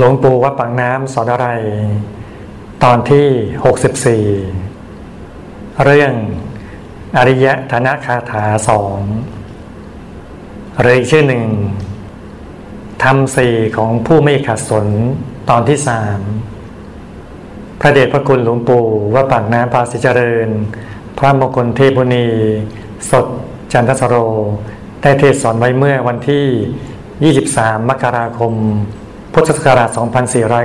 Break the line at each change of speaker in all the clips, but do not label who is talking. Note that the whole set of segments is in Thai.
หลวงปู่วัดปากน้ำสอนอะไร ตอนที่ 64 เรื่องอริยธนคาถาสองหรืออีกชื่อหนึ่งทำสี่ของผู้ไม่ขัดสนตอนที่สามพระเดชพระคุณหลวงปู่ว่าปากน้ำภาสิเจริญ พระมงคลเทพุณี สดจันทสโร ได้เทศสอนไว้เมื่อวันที่ 23 มกราคม พุทธศักราช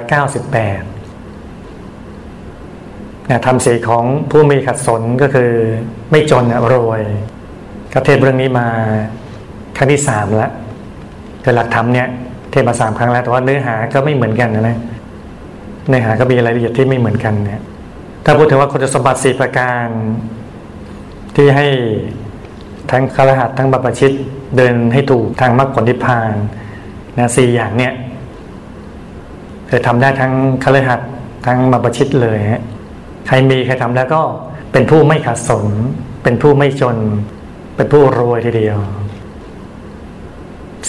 2498เนี่ยทำสีของผู้มีขัดสนก็คือไม่จนรวยก็เทศเรื่องนี้มาครั้งที่สามแล้วคือหลักธรรมเนี่ยเทศมาสามครั้งแล้วแต่ว่าเนื้อหาก็ไม่เหมือนกันนะเนื้อหาก็มีรายละเอียดที่ไม่เหมือนกันเนี่ย ถ้าพูดถึงว่าคุณสมบัติสี่ประการ ที่ให้ทั้งคารหัสทั้งบัพชิตเดินให้ถูกทางมรรคผลนิพพานนะสี่อย่างเนี่ย จะทำได้ทั้งคารหัสทั้งบัพชิตเลยฮะใครมีใครทำแล้วก็เป็นผู้ไม่ขาดสน เป็นผู้ไม่จน เป็นผู้รวยทีเดียว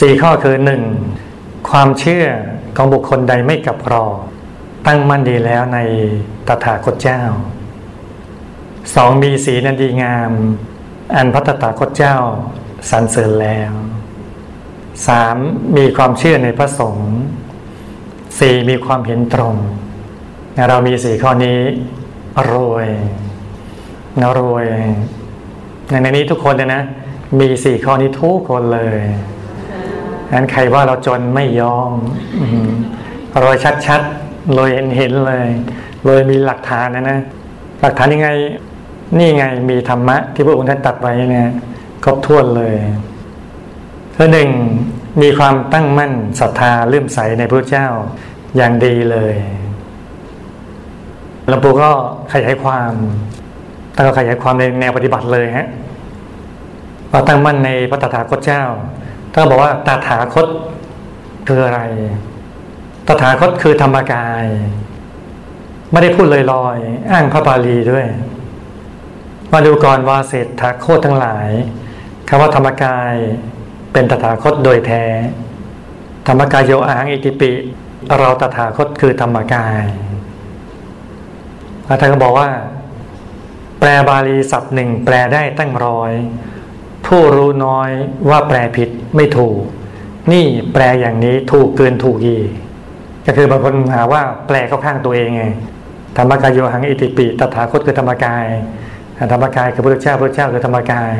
สี่ข้อคือหนึ่งความเชื่อของบุคคลใดไม่กับรอ ตั้งมั่นดีแล้วในตถาคตเจ้าสองมีสีนันดีงาม อันพระตถาคตเจ้าสรรเสริญแล้วสามมีความเชื่อในพระสงฆ์ สี่มีความเห็นตรงเรามีสี่ข้อนี้รวยนรวยในนี้ทุกคนเลยนะ มีสี่ข้อนี้ทุกคนเลยนั้นใครว่าเราจนไม่ยอมรวยชัดๆรวยเห็นเห็นเลยรวยมีหลักฐานนะนะหลักฐานยังไง นี่ไงมีธรรมะที่พระองค์ท่านตัดไว้เนี่ยครบถ้วนเลยข้อหนึ่ง มีความตั้งมั่นศรัทธาเลื่อมใสในพระเจ้าอย่างดีเลยหลวงปู่ก็ขยายความตั้งขยายความในแนวปฏิบัติเลยฮะว่าตั้งมั่นในพระตถาคตเจ้าถ้าบอกว่าตถาคตคืออะไร ตถาคตคือธรรมกาย ไม่ได้พูดลอยๆ อ้างพระบาลีด้วยมาดูก่อนว่าเศรษฐาโคตทั้งหลายคำว่าธรรมกาย เป็นตถาคตโดยแท้ ธรรมกายโยอาหังอิติปิ เราตถาคตคือธรรมกายอาจารย์ก็บอกว่า แปลบาลีศัพท์หนึ่งแปลได้ตั้งร้อย ผู้รู้น้อยว่าแปลผิดไม่ถูก นี่แปลอย่างนี้ถูกเกินถูกอีก็คือบางคนหาว่าแปลเข้าข้างตัวเองไงธรรมกายโยหังอิติปิ ตถาคตคือธรรมกาย ธรรมกายคือพระเจ้าพระเจ้าคือธรรมกาย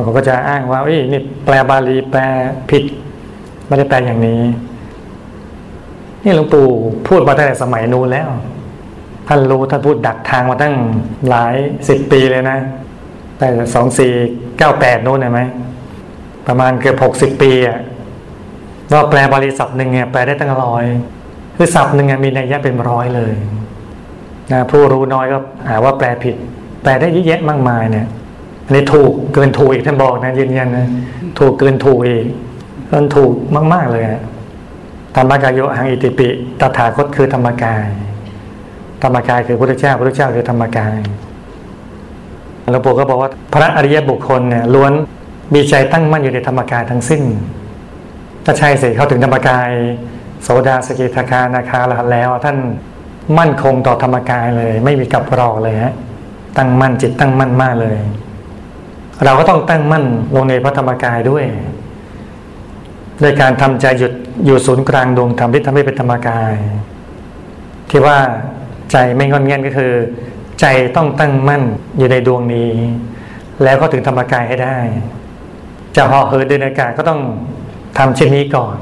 างคนก็จะอ้างว่าเอ้ยนี่แปลบาลีแปลผิดไม่ได้แปลอย่างนี้ นี่หลวงปู่พูดมาตั้งแต่สมัยนู้นแล้ว ท่านรู้ท่านพูดดักทางมาตั้งหลายสิบปีเลยนะ แต่สองสี่เก้าแปดนู้นเห็นไหมประมาณเกือบหกสิบปีอะว่าแปลบาลีศัพท์หนึ่งเนี่ยแปลได้ตั้งร้อยคือศัพท์หนึ่งมีนัยยะเป็นร้อยเลยนะผู้รู้น้อยก็หาว่าแปลผิด แปลได้เยอะแยะมากมายเนี่ย อันนี้ถูกเกินถูกอีกท่านบอกนะยืนยันนะถูกเกินถูกอีกเกินถูกมาก ๆ เลยธรรมกายโยหังอิติปิ ตถาคตคือธรรมกาย ธรรมกายคือพระพุทธเจ้าพระพุทธเจ้าคือธรรมกายหลวงปู่ก็บอกว่าพระอริยบุคคลเนี่ยล้วนมีใจตั้งมั่นอยู่ในธรรมกายทั้งสิ้นถ้าใช่สิเขาถึงธรรมกาย โสดาสกิทาคานาคาแล้ว ท่านมั่นคงต่อธรรมกายเลย ไม่มีกับรอเลยฮะตั้งมั่นจิตตั้งมั่นมากเลย เราก็ต้องตั้งมั่นลงในพระธรรมกายด้วยโดยการทำใจหยุดอยู่ศูนย์กลางดวงธรรมที่ทำให้เป็นธรรมกาย ที่ว่าใจไม่งอนเงียนก็คือ ใจต้องตั้งมั่นอยู่ในดวงนี้ แล้วก็ถึงธรรมกายให้ได้ จะห่อเหินเดินอากาศก็ต้องทำเช่นนี้ก่อน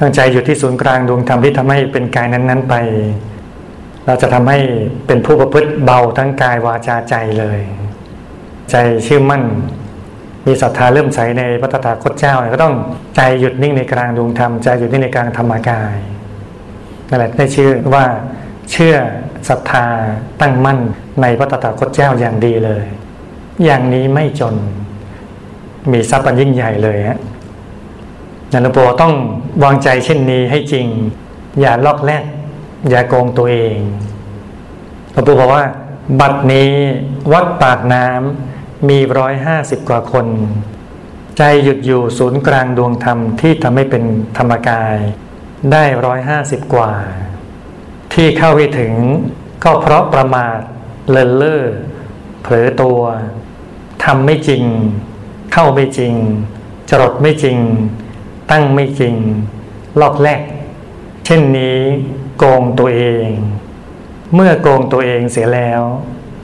ตั้งใจอยู่ที่ศูนย์กลางดวงธรรมที่ทำให้เป็นกายนั้น ๆ ไป เราจะทำให้เป็นผู้ประพฤติเบาทั้งกายวาจาใจเลย ใจเชื่อมั่น มีศรัทธาเริ่มใสในพระตถาคตเจ้าก็ต้องใจหยุดนิ่งในกลางดวงธรรมใจหยุดนิ่งในกลางธรรมกายนั่นแหละได้ชื่อว่าเชื่อศรัทธาตั้งมั่นในพระตถาคตเจ้าอย่างดีเลย อย่างนี้ไม่จน มีทรัพย์อันยิ่งใหญ่เลยฮะนันหลวงปู่ต้องวางใจเช่นนี้ให้จริง อย่าลอกแลกอย่าโกงตัวเองหลวงปู่บอกว่า บัดนี้วัดปากน้ำ มีร้อยห้าสิบกว่าคน ใจหยุดอยู่ศูนย์กลางดวงธรรมที่ทำให้เป็นธรรมกาย ได้ร้อยห้าสิบกว่า ที่เข้าไปถึงก็เพราะประมาทเลินเล่อเผลอตัวทำไม่จริง เข้าไม่จริง จรดไม่จริง ตั้งไม่จริง ลอกแรกเช่นนี้โกงตัวเอง เมื่อโกงตัวเองเสียแล้ว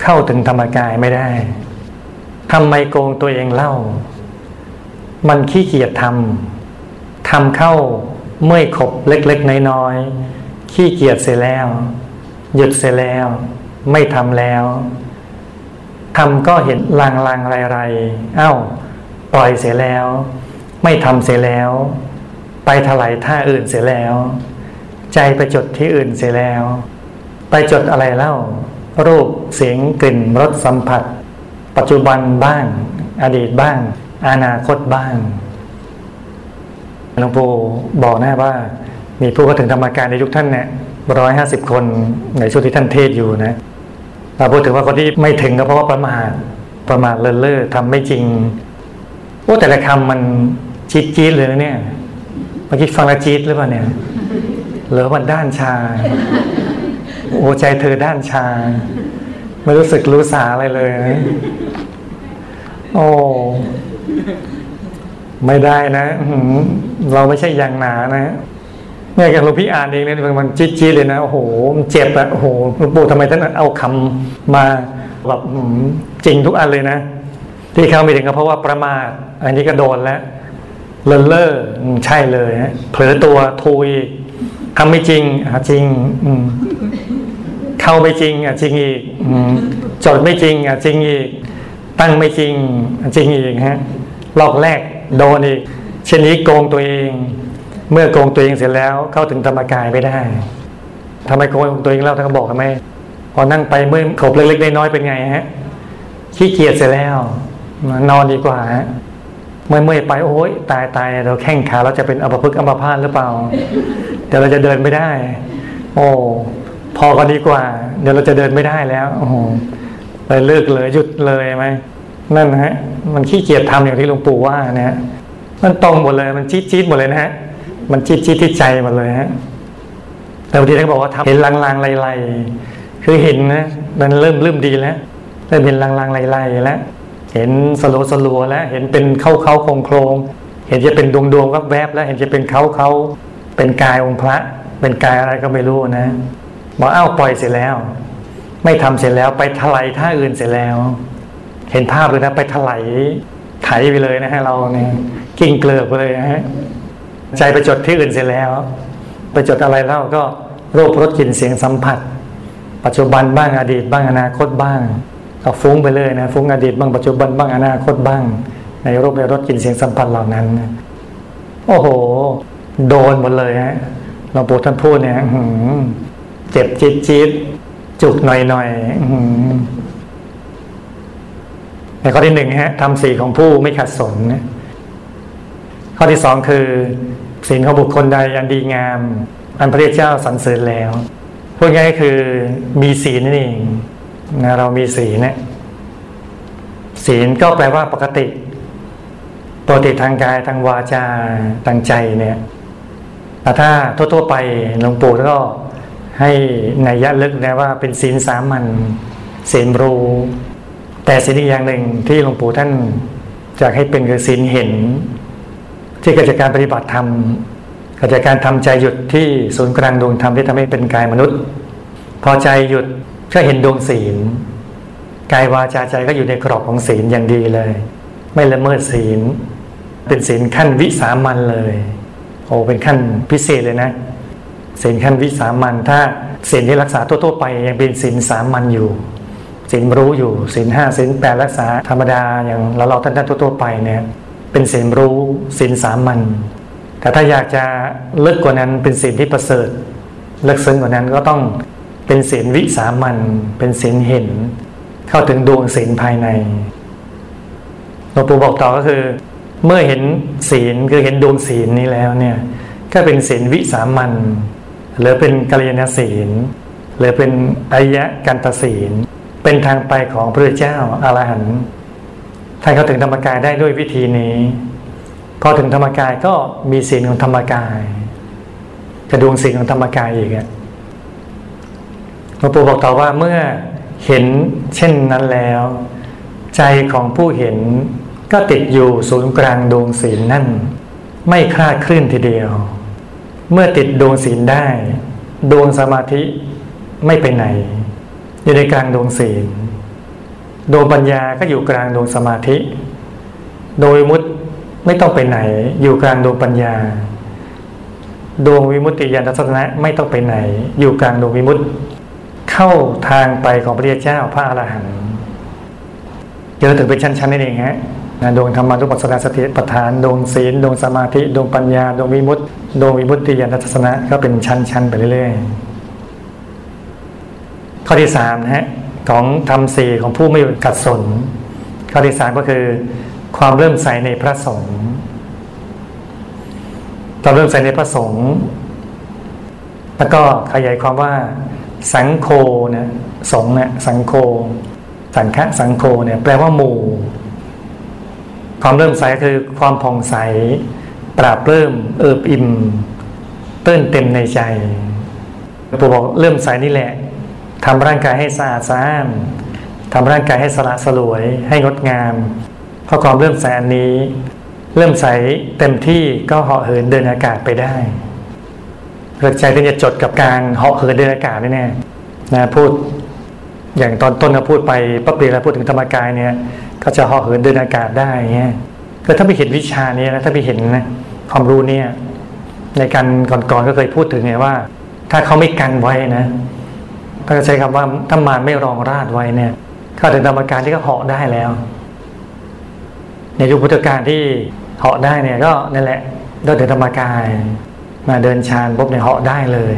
เข้าถึงธรรมกายไม่ได้ ทำไมโกงตัวเองเล่า มันขี้เกียจทำทำเข้าเมื่อยขบเล็กๆน้อยๆขี้เกียจเสียแล้ว หยุดเสียแล้ว ไม่ทำแล้วทำก็เห็นลางลางไรไรเอ้า ปล่อยเสียแล้ว ไม่ทำเสียแล้ว ไปถลายท่าอื่นเสียแล้ว ใจไปจดที่อื่นเสียแล้ว ไปจดอะไรเล่า รูปเสียงกลิ่นรสสัมผัส ปัจจุบันบ้าง อดีตบ้าง อนาคตบ้างหลวงปู่บอกนะว่า มีผู้เข้าถึงธรรมการในยุคท่านเนี่ยร้อยห้าสิบคนในช่วงที่ท่านเทศอยู่นะเราพูดถึงว่าคนที่ไม่ถึงก็เพราะว่าประมาทประมาทเลินเล่อทำไม่จริงโอ้แต่ละคำมันจี๊ดจี๊ดเลยนะเนี่ยเมื่อกี้ฟังละจี๊ดหรือเปล่าเนี่ยหรือมันด้านชา โอ้ใจเธอด้านชา ไม่รู้สึกรู้สาอะไรเลยนะโอ้ไม่ได้นะเราไม่ใช่อย่างหนานะเนี่ยอย่างหลวงพี่อ่านเองเนี่ยมันจี๊ดๆเลยนะโอ้โหมันเจ็บอะโอ้โหหลวงปู่ทำไมท่านเอาคำมาแบบจริงทุกอันเลยนะ ที่เขาไม่ถึงก็เพราะว่าประมาทอันนี้ก็โดนแล้วเลินเล่อใช่เลยเผลอตัวทุยทำไม่จริงอะจริง เข้าไม่จริงอะจริงอีกจดไม่จริงอะจริงอีก ตั้งไม่จริงจริงอีกฮะลอกแรกโดนอีกเช่นนี้โกงตัวเอง เมื่อโกงตัวเองเสร็จแล้วเข้าถึงธรรมกายไม่ได้ทำไมโกงตัวเองแล้วท่านก็บอกทำไมพอนั่งไปเมื่อขบเล็กๆน้อยๆเป็นไงฮะขี้เกียจเสร็จแล้วนอนดีกว่าฮะเมื่อเมื่อไปโอ้ยตายตายเราแข้งขาเราจะเป็นอัมพฤกษ์อัมพาตหรือเปล่าเดี๋ยวเราจะเดินไม่ได้ โอ้ พอก็ดีกว่า เดี๋ยวเราจะเดินไม่ได้แล้วโอ้โหเลยเลิกเลยหยุดเลยไหมนั่นฮะ มันขี้เกียจทำอย่างที่หลวงปู่ว่าเนี่ยมันตรงหมดเลยมันจี๊ดจี๊ดหมดเลยนะฮะมันจิตจิตที่ใจหมดเลยฮะแต่บางทีท่านบอกว่าทำเห็นลางๆไล่ๆคือเห็นนะมันเริ่มเริ่มดีแล้วเริ่มเห็นลางๆไล่ๆแล้วเห็นสโลสลัวแล้ว เห็นเป็นเข้าเข้าโครงโครงเห็นจะเป็นดวงดวงแวบๆแล้ว เห็นจะเป็นเขาเขาเป็นกายองค์พระ เป็นกายอะไรก็ไม่รู้นะ บอกอ้าวปล่อยเสร็จแล้ว ไม่ทำเสร็จแล้วไปถลายท่าอื่นเสร็จแล้ว เห็นภาพเลยนะไปถลายไถไปเลยนะฮะเราเนี่ยกิ่งเกลือไปเลยนะฮะใจไปจดที่อื่นเสร็จแล้ว ไปจดอะไรแล้วก็รูปรสกลิ่นเสียงสัมผัส ปัจจุบันบ้างอดีตบ้างอนาคตบ้างก็ฟุ้งไปเลยนะฟุ้งอดีตบ้างปัจจุบันบ้างอนาคตบ้าง ในรูปในรสกลิ่นเสียงสัมผัสเหล่านั้น โอ้โห โดนหมดเลยฮะเราปู่ท่านพูดเนี่ย เจ็บจิตจิตจุกหน่อยหน่อยในข้อที่หนึ่งฮะทำสีของผู้ไม่ขัดสนข้อที่สองคือศีลของบุคคลใดอันดีงาม อันพระเจ้าสรรเสริญแล้วพูดง่ายคือมีศีลนั่นเองนะเรามีศีลเนี่ยศีลก็แปลว่าปกติปกติทางกายทางวาจาทางใจเนี่ยแต่ถ้าทั่วๆไปหลวงปู่ก็ ให้ในยะลึกนะว่าเป็นศีลสามัญศีลรู้ แต่ศีลอีกอย่างหนึ่งที่หลวงปู่ท่านจะให้เป็นคือศีลเห็น ที่เกิดจากการปฏิบัติธรรมเกิดจากการทำใจหยุดที่ศูนย์กลางดวงธรรมที่ทำให้เป็นกายมนุษย์ พอใจหยุดก็เห็นดวงศีลกายวาจาใจก็อยู่ในกรอบของศีลอย่างดีเลย ไม่ละเมิดศีล เป็นศีลขั้นวิสามันเลย โอ้เป็นขั้นพิเศษเลยนะ ศีลขั้นวิสามันถ้าศีลที่รักษาทั่วๆไป ยังเป็นศีลสามัญอยู่ศีลรู้อยู่ศีลห้าศีลแปดรักษาธรรมดาอย่างเราเราท่านๆทั่วๆไปเนี่ยเป็นศีลรู้ศีลสามัญแต่ถ้าอยากจะเลิกกว่านั้นเป็นศีลที่ประเสริฐเลิกซึ้งกว่านั้นก็ต้องเป็นศีลวิสามัญเป็นศีลเห็น เข้าถึงดวงศีลภายในหลวงปู่บอกต่อก็คือ เมื่อเห็นศีลคือเห็นดวงศีลนี้แล้วเนี่ยก็เป็นศีลวิสามัญ หรือเป็นกัลยาณศีล หรือเป็นอายะกันตศีล เป็นทางไปของพระเจ้าอารหันต์ท่านเข้าถึงธรรมกายได้ด้วยวิธีนี้พอถึงธรรมกายก็มีศีลของธรรมกายกระดวงศีลของธรรมกายอีกหลวงปู่บอกต่อว่าเมื่อเห็นเช่นนั้นแล้ว ใจของผู้เห็นก็ติดอยู่ศูนย์กลางดวงศีลนั่น ไม่คลาดเคลื่อนทีเดียว เมื่อติดดวงศีลได้ ดวงสมาธิไม่ไปไหน อยู่ในกลางดวงศีล ดวงปัญญาก็อยู่กลางดวงสมาธิ โดยมุตไม่ต้องไปไหน อยู่กลางดวงปัญญา ดวงวิมุตติญาณทัศนะไม่ต้องไปไหน อยู่กลางดวงวิมุตติ เข้าทางไปของพระเจ้าพระอรหันต์เดี๋ยวถึงเป็นชั้นๆนั่นเองฮะ ดวงธรรมะทุปัสสนาสติปัฏฐานดวงศีลดวงสมาธิดวงปัญญาดวงวิมุตติดวงวิมุตติญาณทัศนะก็เป็นชั้นๆไปเรื่อยๆข้อที่สามนะฮะของธรรมสี่ของผู้ไม่กัดสนข้อที่สามก็คือ ความเริ่มใสในพระสงฆ์ตอนเริ่มใสในพระสงฆ์แล้วก็ขยายความว่า สังโฆเนี่ยสงเนี่ยสังโฆสังฆสังโฆเนี่ยแปลว่าหมู่ ความเริ่มใสคือความผ่องใส ปราบเริ่มเอิบอิ่มเต้นเต็มในใจปู่บอกเริ่มใสนี่แหละทำร่างกายให้สะอาดสะอ้านทำร่างกายให้สละสลวยให้งดงามเพราะความเริ่มใสอันนี้ เริ่มใสเต็มที่ก็เหาะเหินเดินอากาศไปได้เกิดใจก็จะจดกับการเหาะเหินเดินอากาศแน่ๆนะพูด อย่างตอนต้นเราพูดไปปั๊บเดียวเราพูดถึงธรรมกายเนี่ย ก็จะเหาะเหินเดินอากาศได้เงี้ยก็ถ้าไปเห็นวิชานี้นะถ้าไปเห็นนะความรู้เนี่ย ในการก่อนๆก็เคยพูดถึงไงว่า ถ้าเขาไม่กันไว้นะก็ใช้คำว่าถ้ามารไม่รองราดไว้เนี่ยก็ถึงธรรมการที่ก็เหาะได้แล้ว ในยุคพุทธกาลที่เหาะได้เนี่ยก็นั่นแหละก็ถึงธรรมกายมาเดินชานปุ๊บเนี่ยเหาะได้เลย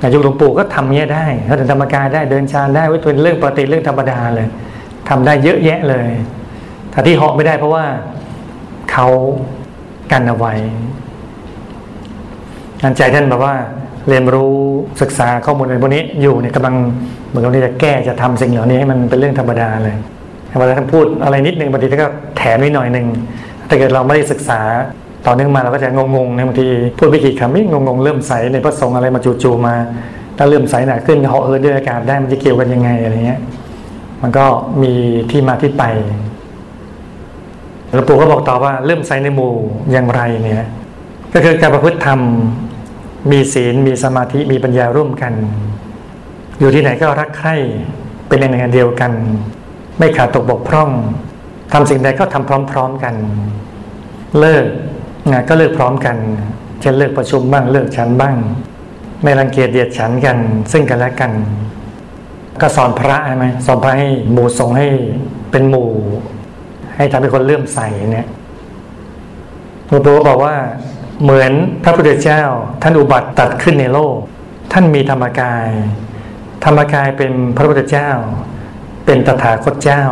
ในยุคหลวงปู่ก็ทำเนี้ยได้เขาถึงธรรมกายได้เดินชานได้ไว้เป็นเรื่องปกติเรื่องธรรมดาเลย ทำได้เยอะแยะเลย แต่ที่เหาะไม่ได้เพราะว่าเขากันเอาไว้งานใจท่านบอกว่าเรียนรู้ศึกษาข้อมูลในพวกนี้อยู่เนี่ยกำลังเหมือนกับที่จะแก้จะทำสิ่งเหล่านี้ให้มันเป็นเรื่องธรรมดาเลยเวลาท่านพูดอะไรนิดนึงบางทีท่านก็แถมนิดหน่อยหนึ่งถ้าเกิดเราไม่ได้ศึกษาต่อเนื่องมาเราก็จะงงๆนบางทีพูดไม่กี่คำไม่งงๆเริ่มใสในพระสงฆ์อะไรมาจู่ๆมาถ้าเริ่มใสหนักขึ้นเหาะเอินด้วยอากาศได้มันจะเกี่ยวกันยังไงอะไรเงี้ย มันก็มีที่มาที่ไปหลวงปู่ก็บอกต่อว่าเริ่มใส่ในหมู่อย่างไรเนี่ยก็คือการประพฤติธรรมมีศีลมีสมาธิมีปัญญาร่วมกัน อยู่ที่ไหนก็รักใคร่เป็นในหนึ่งเดียวกัน ไม่ขาดตกบกพร่องทำสิ่งใดก็ทำพร้อมๆกัน เลิกงานก็เลิกพร้อมกัน เช่นเลิกประชุมบ้างเลิกฉันบ้าง ไม่รังเกียจเดียดฉันกัน ซึ่งกันและกัน ก็สอนพระใช่ไหมสอนพระให้หมู่ทรงให้เป็นหมู่ ให้ทำให้คนเลื่อมใสเนี่ยหลวงปู่บอกว่า เหมือนพระพุทธเจ้า ท่านอุบัติตัดขึ้นในโลก ท่านมีธรรมกาย ธรรมกายเป็นพระพุทธเจ้า เป็นตถาคตเจ้า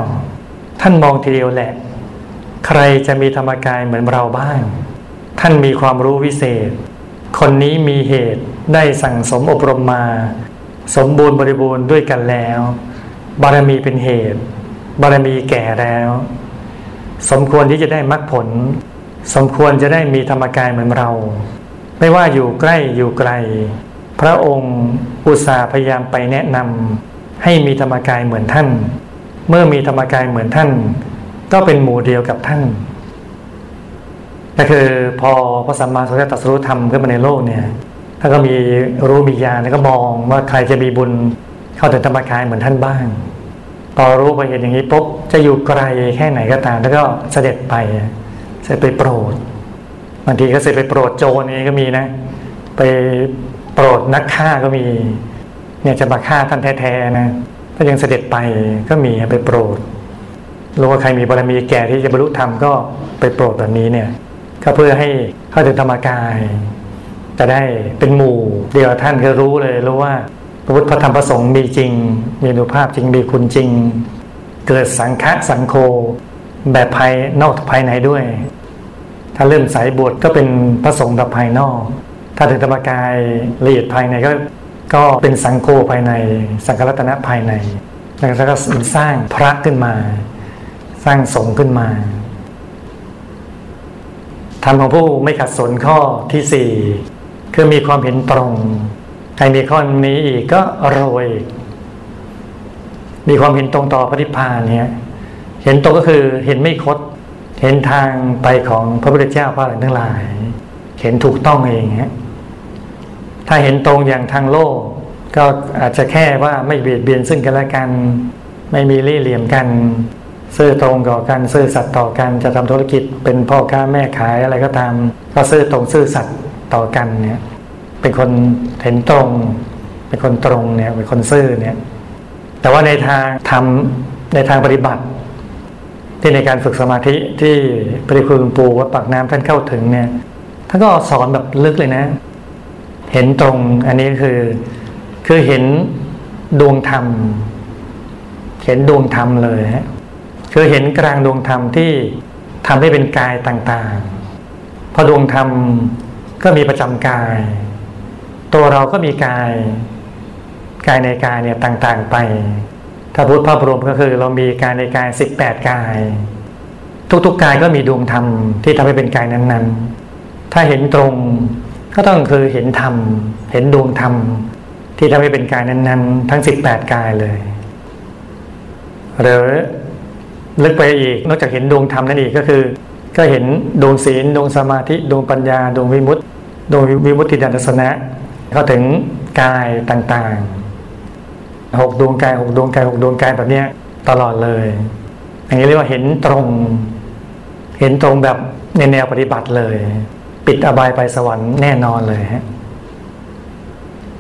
ท่านมองทีเดียวแหละ ใครจะมีธรรมกายเหมือนเราบ้าง ท่านมีความรู้วิเศษ คนนี้มีเหตุได้สั่งสมอบรมมา สมบูรณ์บริบูรณ์ด้วยกันแล้ว บารมีเป็นเหตุ บารมีแก่แล้ว สมควรที่จะได้มรรคผล สมควรจะได้มีธรรมกายเหมือนเรา ไม่ว่าอยู่ใกล้อยู่ไกล พระองค์อุตส่าห์พยายามไปแนะนำให้มีธรรมกายเหมือนท่าน เมื่อมีธรรมกายเหมือนท่าน ก็เป็นหมู่เดียวกับท่านก็คือพอพระสัมมาสัมพุทธเจ้าตรัสรู้ธรรมขึ้นมาในโลกเนี่ย ท่านก็มีรู้มีญาณแล้วก็มองว่าใครจะมีบุญเข้าถึงธรรมกายเหมือนท่านบ้างพอรู้ไปเห็นอย่างนี้ปุ๊บจะอยู่ไกลแค่ไหนก็ตาม แล้วก็เสด็จไปเสร็จไปโปรดบางทีก็เสร็จไปโปรดโจรนี่ก็มีนะ ไปโปรดนักฆ่าก็มี เนี่ยจะมาฆ่าท่านแท้ๆนะถ้ายังเสด็จไปก็มีไปโปรดรู้ว่าใครมีบารมีแก่ที่จะบรรลุธรรมก็ไปโปรดแบบนี้เนี่ย ก็เพื่อให้เข้าถึงธรรมกาย จะได้เป็นหมู่ เดียวท่านก็รู้เลยรู้ว่าพระพุทธธรรมประสงค์มีจริง มีอนุภาพจริงมีคุณจริง เกิดสังฆะสังโฆแบบภายนอกภายในด้วย ถ้าเริ่มสายบวชก็เป็นพระสงฆ์แบบภายนอก ถ้าถึงธรรมกายละเอียดภายในก็ก็เป็นสังโฆภายใน สังฆรัตนะภายในแล้วก็สร้างพระขึ้นมา สร้างสงฆ์ขึ้นมาธรรมของผู้ไม่ขัดสนข้อที่สี่ คือมีความเห็นตรง ใครมีข้อนี้อีกก็รวย มีความเห็นตรงต่อพระนิพพานเนี่ย เห็นตรงก็คือเห็นไม่คด เห็นทางไปของพระพุทธเจ้าพระอะไรทั้งหลาย เห็นถูกต้องเองฮะถ้าเห็นตรงอย่างทางโลก ก็อาจจะแค่ว่าไม่เบียดเบียนซึ่งกันและกัน ไม่มีรี่เหลี่ยมกันซื่อตรงต่อกันซื่อสัตย์ต่อกันจะทำธุรกิจเป็นพ่อค้าแม่ขายอะไรก็ตาม ก็ซื่อตรงซื่อสัตย์ ต่อกันเนี่ย เป็นคนเห็นตรง เป็นคนตรงเนี่ย เป็นคนซื่อเนี่ย แต่ว่าในทางทำในทางปฏิบัติ ที่ในการฝึกสมาธิที่พระคุณปูวัดปากน้ำท่านเข้าถึงเนี่ยท่านก็สอนแบบลึกเลยนะ เห็นตรงอันนี้คือคือเห็นดวงธรรม เห็นดวงธรรมเลยฮะคือเห็นกลางดวงธรรมที่ทำให้เป็นกายต่างๆ พอดวงธรรม ก็มีประจำกาย ตัวเราก็มีกาย กายในกายเนี่ยต่างๆไป ถ้าพูดภาพรวมก็คือ เรามีกายในกายสิบแปดกาย ทุกๆกายก็มีดวงธรรมที่ทำให้เป็นกายนั้นๆ ถ้าเห็นตรงก็ต้องคือเห็นธรรม เห็นดวงธรรมที่ทำให้เป็นกายนั้นๆ ทั้งสิบแปดกายเลย หรือลึกไปอีกนอกจากเห็นดวงธรรมนั่นอีกก็คือ ก็เห็นดวงศีลดวงสมาธิดวงปัญญาดวงวิมุตติดวงวิมุตติญาณทัศนะเข้าถึงกายต่างๆหกดวงกายหกดวงกายหกดวงกายแบบนี้ตลอดเลย อย่างนี้เรียกว่าเห็นตรง เห็นตรงแบบในแนวปฏิบัติเลย ปิดอบายไปสวรรค์แน่นอนเลยฮะ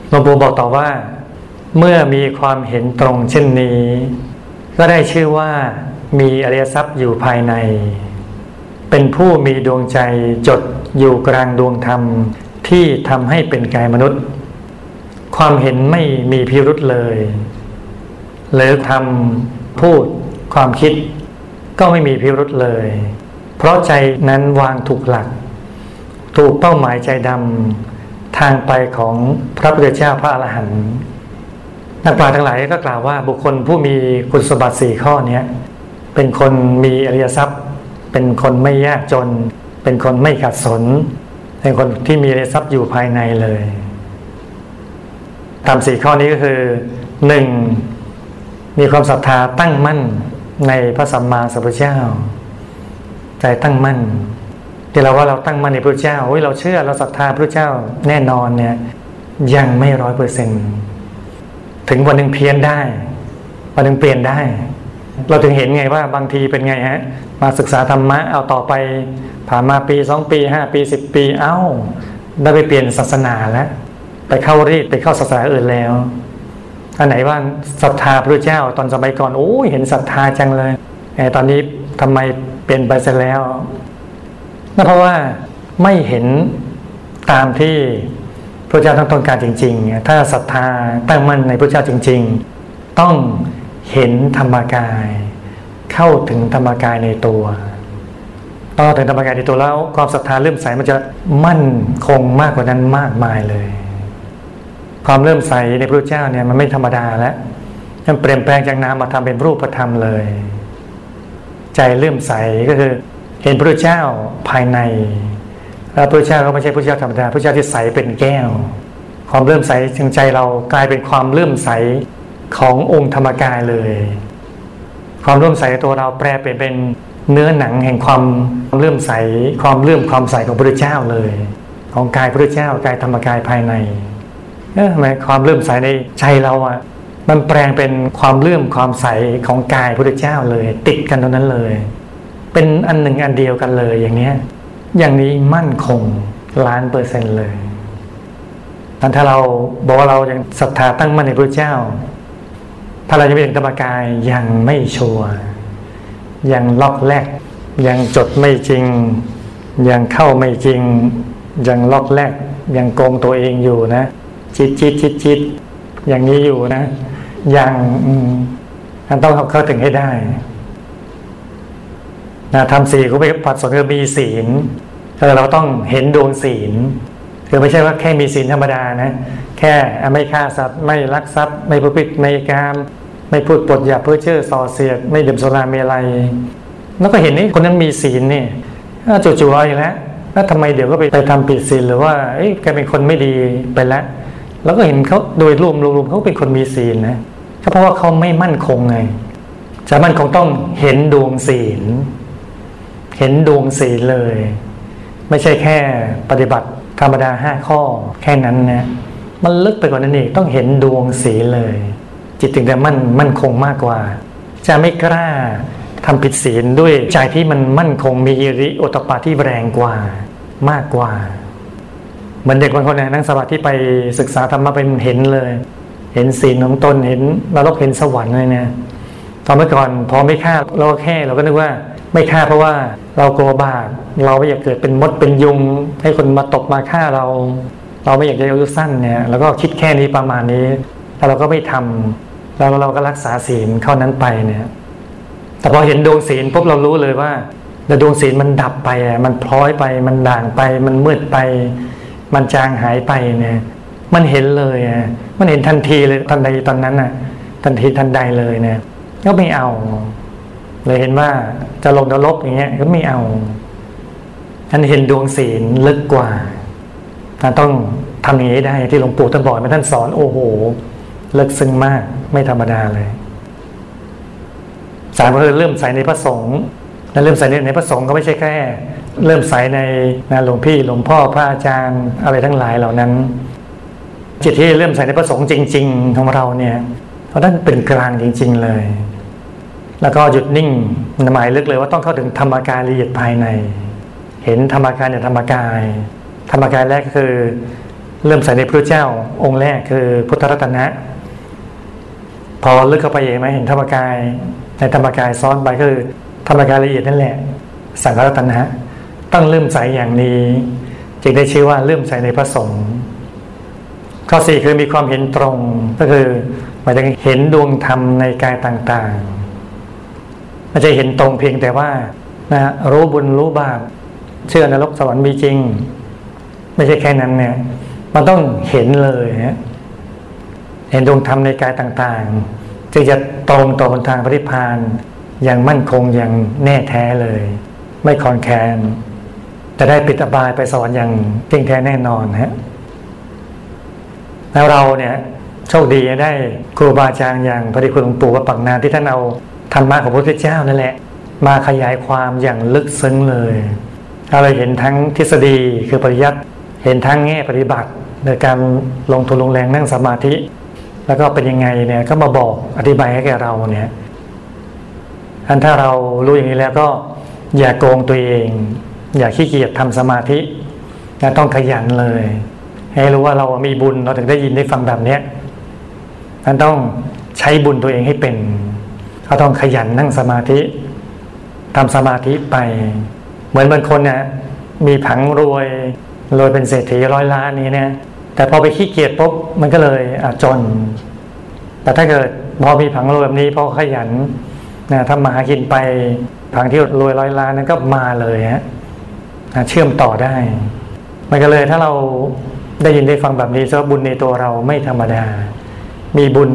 หลวงปู่บอกต่อว่า เมื่อมีความเห็นตรงเช่นนี้ ก็ได้ชื่อว่ามีอริยทรัพย์อยู่ภายใน เป็นผู้มีดวงใจจดอยู่กลางดวงธรรมที่ทำให้เป็นกายมนุษย์ ความเห็นไม่มีพิรุษเลยหรือทำพูดความคิด ก็ไม่มีพิรุษเลย เพราะใจนั้นวางถูกหลัก ถูกเป้าหมายใจดำทางไปของพระพุทธเจ้าพระอรหันต์นักปราชญ์ทั้งหลายก็กล่าวว่าบุคคลผู้มีคุณสมบัติสี่ข้อนี้เป็นคนมีอริยทรัพย์ เป็นคนไม่ยากจน เป็นคนไม่ขัดสน เป็นคนที่มีอริยทรัพย์อยู่ภายในเลยตามสี่ข้อนี้ก็คือหนึ่งมีความศรัทธาตั้งมั่นในพระสัมมาสัมพุทธเจ้า ใจตั้งมั่นที่เราว่าเราตั้งมั่นในพระเจ้าเฮ้ยเราเชื่อเราศรัทธาพระเจ้าแน่นอนเนี่ย ยังไม่ร้อยเปอร์เซ็นถึงวันหนึ่งเพี้ยนได้ วันหนึ่งเปลี่ยนได้ เราถึงเห็นไงว่าบางทีเป็นไงฮะ มาศึกษาธรรมะเอาต่อไป ผ่านมาปีสองปีห้าปีสิบปีเอ้า ได้ไปเปลี่ยนศาสนาแล้ว ไปเข้ารีดไปเข้าศาสนาอื่นแล้วอันไหนว่าศรัทธาพระเจ้าตอนสมัยก่อนโอ้เห็นศรัทธาจังเลยแต่ตอนนี้ทำไมเปลี่ยนไปเสียแล้วนั่นเพราะว่าไม่เห็นตามที่พระเจ้าต้องการจริง ๆ ถ้าศรัทธาตั้งมั่นในพระเจ้าจริง ๆ ต้อง เห็นธรรมกาย เข้าถึงธรรมกายในตัวพอถึงธรรมกายในตัวแล้ว ความศรัทธาเริ่มใสมันจะมั่นคงมากกว่านั้นมากมายเลย ความเริ่มใสในพระเจ้าเนี่ยมันไม่ธรรมดาแล้วมันเปลี่ยนแปลงจากนามมาทำเป็นรูปธรรมเลย ใจเริ่มใสก็คือ เห็นพระเจ้าภายในแล้วพระเจ้าก็ไม่ใช่พระเจ้าธรรมดาพระเจ้าที่ใสเป็นแก้ว ความเริ่มใสจึงใจเรากลายเป็นความเลื่มใส ขององค์ธรรมกายเลย ความเลื่อมใสตัวเราแปลเปลี่ยนเป็นเนื้อหนังแห่งความเลื่อมใส ความเลื่อมความใสของพระเจ้าเลย ของกายพระเจ้ากายธรรมกายภายในเออทำไมความเลื่อมใสในใจเราอะมันแปลงเป็นความเลื่อมความใสของกายพระเจ้าเลย ติดกันตรงนั้นเลย เป็นอันหนึ่งอันเดียวกันเลยอย่างเนี้ย อย่างนี้มั่นคงล้านเปอร์เซ็นต์เลยถ้าเราบอกว่าเรายังศรัทธาตั้งมั่นในพระเจ้า ถ้าเราจะไม่ถึงธรรมกายยังไม่ชัวร์ยังล็อกแรก ยังจดไม่จริง ยังเข้าไม่จริง ยังล็อกแรก ยังโกงตัวเองอยู่นะ จิตจิตจิตจิตอย่างนี้อยู่นะ ยังมันต้องเข้าถึงให้ได้นะทำสี่ก็ไปปัดสนคือมีศีลเราต้องเห็นดวงศีลคือไม่ใช่ว่าแค่มีศีลธรรมดานะ แค่ไม่ฆ่าสัตว์ไม่ลักทรัพย์ ไม่ประพฤติในการ ไม่พูดปดหยาเพื่อเชื่อส่อเสียด ไม่ดื่มสุราเมลัย แล้วก็เห็นนี่คนนั้นมีศีลนี่จู่ๆเอาอีกแล้วแล้วทำไมเดี๋ยวก็ไปไปทำผิดศีลหรือว่าเอ๊ะแกเป็นคนไม่ดีไปแล้ว แล้วก็เห็นเขาโดยรวมรวมเขาเป็นคนมีศีลนะก็เพราะว่าเขาไม่มั่นคงไงจะมั่นคงต้องเห็นดวงศีล เห็นดวงศีลเลย ไม่ใช่แค่ปฏิบัติธรรมดาห้าข้อแค่นั้นนะมันลึกไปกว่านั้นอีกต้องเห็นดวงศีลเลย จิตถึงจะมั่นมั่นคงมากกว่า จะไม่กล้าทำผิดศีลด้วยใจที่มันมั่นคงมีริโอตปาที่แรงกว่ามากกว่าเหมือนเด็กบางคนนะนั่งสมาธิไปศึกษาธรรมะเป็นเห็นเลย เห็นศีลของตนเห็นนรกเห็นสวรรค์เลยเนี่ยตอนเมื่อก่อนพอไม่ฆ่าเราก็แค่เราก็นึกว่าไม่ฆ่าเพราะว่าเรากลัวบาปเราไม่อยากเกิดเป็นมดเป็นยุง ให้คนมาตบมาฆ่าเรา เราไม่อยากจะอายุสั้นเนี่ยแล้วก็คิดแค่นี้ประมาณนี้แต่เราก็ไม่ทำ แล้วเราก็รักษาศีลเข้านั้นไปเนี่ยแต่พอเห็นดวงศีลปุ๊บเรารู้เลยว่าแต่ดวงศีลมันดับไปอะมันพลอยไป มันด่างไป มันมืดไป มันจางหายไปเนี่ย มันเห็นเลยอะมันเห็นทันทีเลยทันใดตอนนั้นอะ ทันทีทันใดเลยเนี่ยก็ไม่เอา เลยเห็นว่าจะลงนรกอย่างเงี้ย ก็ไม่เอาอันเห็นดวงศีลลึกกว่าต้องทำอย่างนี้ได้ที่หลวงปู่ท่านบอกมาท่านสอนโอ้โหลึกซึ้งมาก ไม่ธรรมดาเลยสามก็คือเริ่มใส่ในพระสงฆ์และเริ่มใส่ในพระสงฆ์ก็ไม่ใช่แค่ เริ่มใส่ในหลวงพี่หลวงพ่อพระอาจารย์อะไรทั้งหลายเหล่านั้น จิตที่เริ่มใส่ในพระสงฆ์จริง ๆ ของเราเนี่ยเพราะท่านเป็นกลางจริง ๆเลย แล้วก็หยุดนิ่งหมายลึกเลยว่าต้องเข้าถึงธรรมกายละเอียดภายใน เห็นธรรมกายในธรรมกาย ธรรมกายแรกก็คือ เริ่มใส่ในพระเจ้าองค์แรกคือพุทธรัตนะ พอลึกเข้าไปเองไหมเห็นธรรมกาย ในธรรมกายซ้อนไปคือธรรมกายละเอียดนั่นแหละ สังฆรัตนะ ต้องเริ่มใสอย่างนี้ จึงได้ชื่อว่าเริ่มใสในพระสงฆ์ข้อสี่คือมีความเห็นตรงก็คือหมายถึงเห็นดวงธรรมในกายต่างๆม่ใช่เห็นตรงเพียงแต่ว่านะรู้บุญรู้บาปเชื่อนรกสวรรค์มีจริง ไม่ใช่แค่นั้นเนี่ยมันต้องเห็นเลยนะ เห็นดวงธรรมในกายต่างๆจึงจะตรงต่อทางปฏิพานอย่างมั่นคงอย่างแน่แท้เลย ไม่คอนแคนจะได้ปิดอบายไปสวรรค์อย่างจริงแท้แน่นอนฮะแล้วเราเนี่ยโชคดีได้ครูบาอาจารย์อย่างพระดชคุณหลวงปู่วัดปักนาที่ท่านเอาธรรมะของพระพุทธเจ้านั่นแหละ มาขยายความอย่างลึกซึ้งเลยเราเลยเห็นทั้งทฤษฎีคือปริยัติเห็นทั้งแง่ปฏิบัติในการลงทุนลงแรงนั่งสมาธิ แล้วก็เป็นยังไงเนี่ยก็มาบอกอธิบายให้แก่เราเนี่ยอันถ้าเรารู้อย่างนี้แล้วก็อย่าโกงตัวเอง อย่าขี้เกียจทำสมาธินะต้องขยันเลย ให้รู้ว่าเรามีบุญเราถึงได้ยินได้ฟังแบบเนี้ยมันต้องใช้บุญตัวเองให้เป็นเขาต้องขยันนั่งสมาธิทำสมาธิไป เหมือนบางคนเนี่ยมีผังรวยรวยเป็นเศรษฐีร้อยล้านนี้เนี่ย แต่พอไปขี้เกียจปุ๊บมันก็เลยจน แต่ถ้าเกิดพอมีผังรวยแบบนี้พอขยันนะถ้ามาหากินไปผังที่รวยร้อยล้านนั้นก็มาเลยฮะเชื่อมต่อได้ มันก็เลยถ้าเราได้ยินได้ฟังแบบนี้ว่าบุญในตัวเราไม่ธรรมดา มีบุญ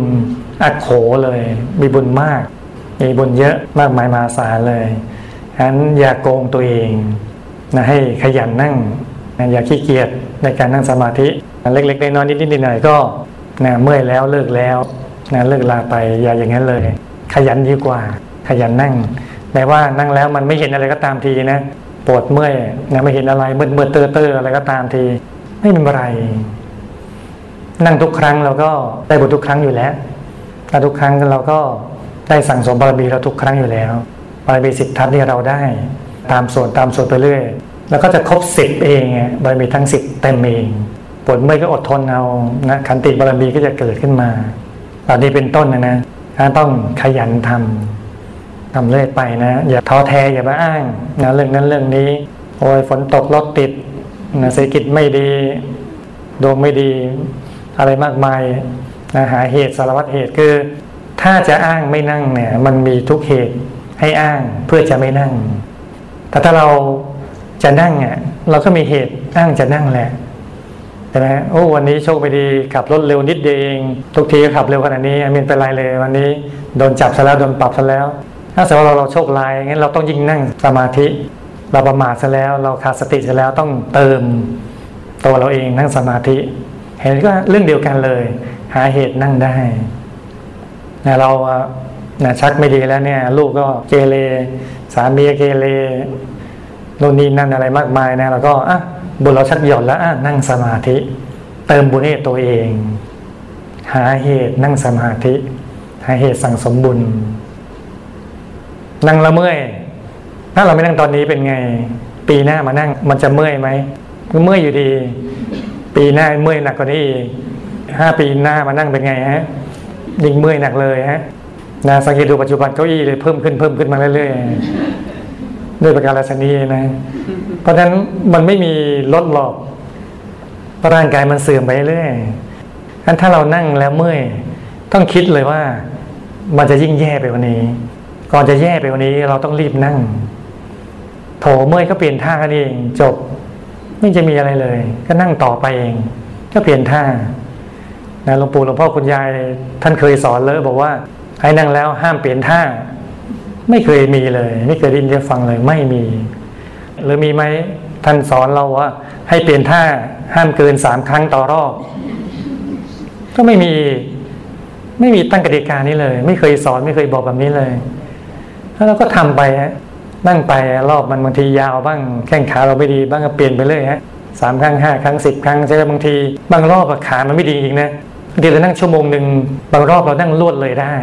อักโขเลย มีบุญมาก มีบุญเยอะมากมายมาศาลเลยฉะนั้นอย่าโกงตัวเองนะให้ขยันนั่ง อย่าขี้เกียจในการนั่งสมาธิ เล็กๆน้อยๆนิดๆหน่อยๆก็นะเมื่อยแล้วเลิกแล้วนะเลิกลาไปอย่าอย่างนั้นเลย ขยันดีกว่า ขยันนั่งแม้ว่านั่งแล้วมันไม่เห็นอะไรก็ตามทีนะปวดเมื่อยนะไม่เห็นอะไรเมื่อเมื่อเตอเตออะไรก็ตามที ไม่เป็นไร นั่งทุกครั้งเราก็ได้บุญทุกครั้งอยู่แล้วแต่ทุกครั้งเราก็ได้สั่งสมบารมีเราทุกครั้งอยู่แล้วบารมีสิบทัศนี่เราได้ ตามส่วนตามส่วนไปเรื่อย แล้วก็จะครบสิบเองบารมีทั้งสิบเต็มเอง ปวดเมื่อยก็อดทนเอานะขันติบารมีก็จะเกิดขึ้นมาตอนนี้เป็นต้นนะนะต้องขยันทำทำเรื่อยไปนะ อย่าท้อแท้อย่ามาอ้างนะเรื่องนั้นเรื่องนี้ โอ้ยฝนตกรถติดนะเศรษฐกิจไม่ดีดวงไม่ดี อะไรมากมายนะหาเหตุสารวัตรเหตุคือ ถ้าจะอ้างไม่นั่งเนี่ย มันมีทุกเหตุให้อ้างเพื่อจะไม่นั่ง แต่ถ้าเราจะนั่งอะเราก็มีเหตุอ้างจะนั่งแหละ ช่ไหมโอ้วันนี้โชคไม่ดีขับรถเร็วนิดเดียวเอง ทุกทีก็ขับเร็วขนาดนี้ไม่เป็นไรเลยวันนี้โดนจับซะแล้วโดนปรับซะแล้ว ถ้าสมมติเราเราโชคลายงั้นเราต้องยิ่งนั่งสมาธิ เราประมาทซะแล้ว เราขาดสติซะแล้วต้องเติมตัวเราเองนั่งสมาธิ เห็นก็เรื่องเดียวกันเลย หาเหตุนั่งได้นะเรานะชักไม่ดีแล้วเนี่ย ลูกก็เกเรสามีเกเรโน่นนี่นั่นอะไรมากมายนะเราก็อะ บุญเราชักหย่อนแล้วนั่งสมาธิ เติมบุญให้ตัวเอง หาเหตุนั่งสมาธิ หาเหตุสั่งสมบุญ นั่งละเมื่อยถ้าเราไม่นั่งตอนนี้เป็นไง ปีหน้ามานั่งมันจะเมื่อยไหมก็เมื่อยอยู่ดี ปีหน้าเมื่อยหนักกว่านี้อีกห้าปีหน้ามานั่งเป็นไงฮะยิ่งเมื่อยหนักเลยฮะนะสังเกตดูปัจจุบันเก้าอี้เลยเพิ่มขึ้นเพิ่มขึ้นมาเรื่อยๆ ด้วยประการศนีนะ เพราะฉะนั้นมันไม่มีลดหรอกร่างกายมันเสื่อมไปเรื่อยงั้นถ้าเรานั่งแล้วเมื่อยต้องคิดเลยว่า มันจะยิ่งแย่ไปกว่านี้ ก่อนจะแย่ไปกว่านี้ เราต้องรีบนั่ง โถเมื่อยก็เปลี่ยนท่ากันเองจบ ไม่จะมีอะไรเลย ก็นั่งต่อไปเอง ก็เปลี่ยนท่านะหลวงปู่หลวงพ่อคุณยาย ท่านเคยสอนเลยบอกว่า ให้นั่งแล้วห้ามเปลี่ยนท่า ไม่เคยมีเลย ไม่เคยได้ยินได้ฟังเลยไม่มี หรือมีไหมท่านสอนเราว่า ให้เปลี่ยนท่าห้ามเกินสามครั้งต่อรอบ ก็ไม่มีไม่มีตั้งกติกานี้เลย ไม่เคยสอนไม่เคยบอกแบบนี้เลย แล้วเราก็ทำไปฮะนั่งไปรอบมันบางทียาวบ้างแข้งขาเราไม่ดีบ้างก็เปลี่ยนไปเรื่อยฮะสามครั้งห้าครั้งสิบครั้งใช่ไหมบางที บางรอบขามันไม่ดีจริงนะบางทีเรานั่งชั่วโมงหนึ่งบางรอบเรานั่งลวดเลยได้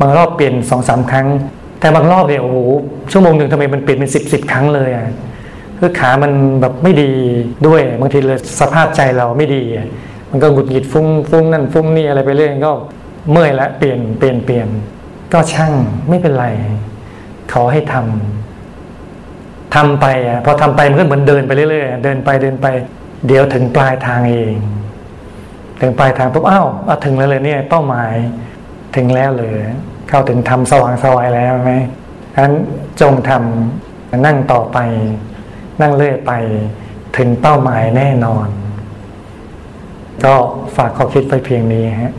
บางรอบเปลี่ยนสองสามครั้ง แต่บางรอบเนี่ยโอ้โหชั่วโมงหนึ่งทำไมมันเปลี่ยนเป็นสิบสิบครั้งเลยอะคือขามันแบบไม่ดีด้วยบางทีเลยสภาพใจเราไม่ดี มันก็หงุดหงิดฟุ้งฟุ้งนั่นฟุ้งนี่อะไรไปเรื่อยก็เมื่อยแล้วเปลี่ยนเปลี่ยนเปลี่ยน ก็ช่างไม่เป็นไร ขอให้ทำทำไปอะพอทำไปมันก็เหมือนเดินไปเรื่อยๆเดินไปเดินไป เดี๋ยวถึงปลายทางเอง ถึงปลายทางปุ๊บอ้าวเอาถึงแล้วเลยเนี่ย เป้าหมายถึงแล้วเลย เข้าถึงทำสว่างสวายแล้วไหมฉะนั้นจงทำนั่งต่อไป นั่งเรื่อยไปถึงเป้าหมายแน่นอน ก็ฝากข้อคิดไปเพียงนี้ฮะ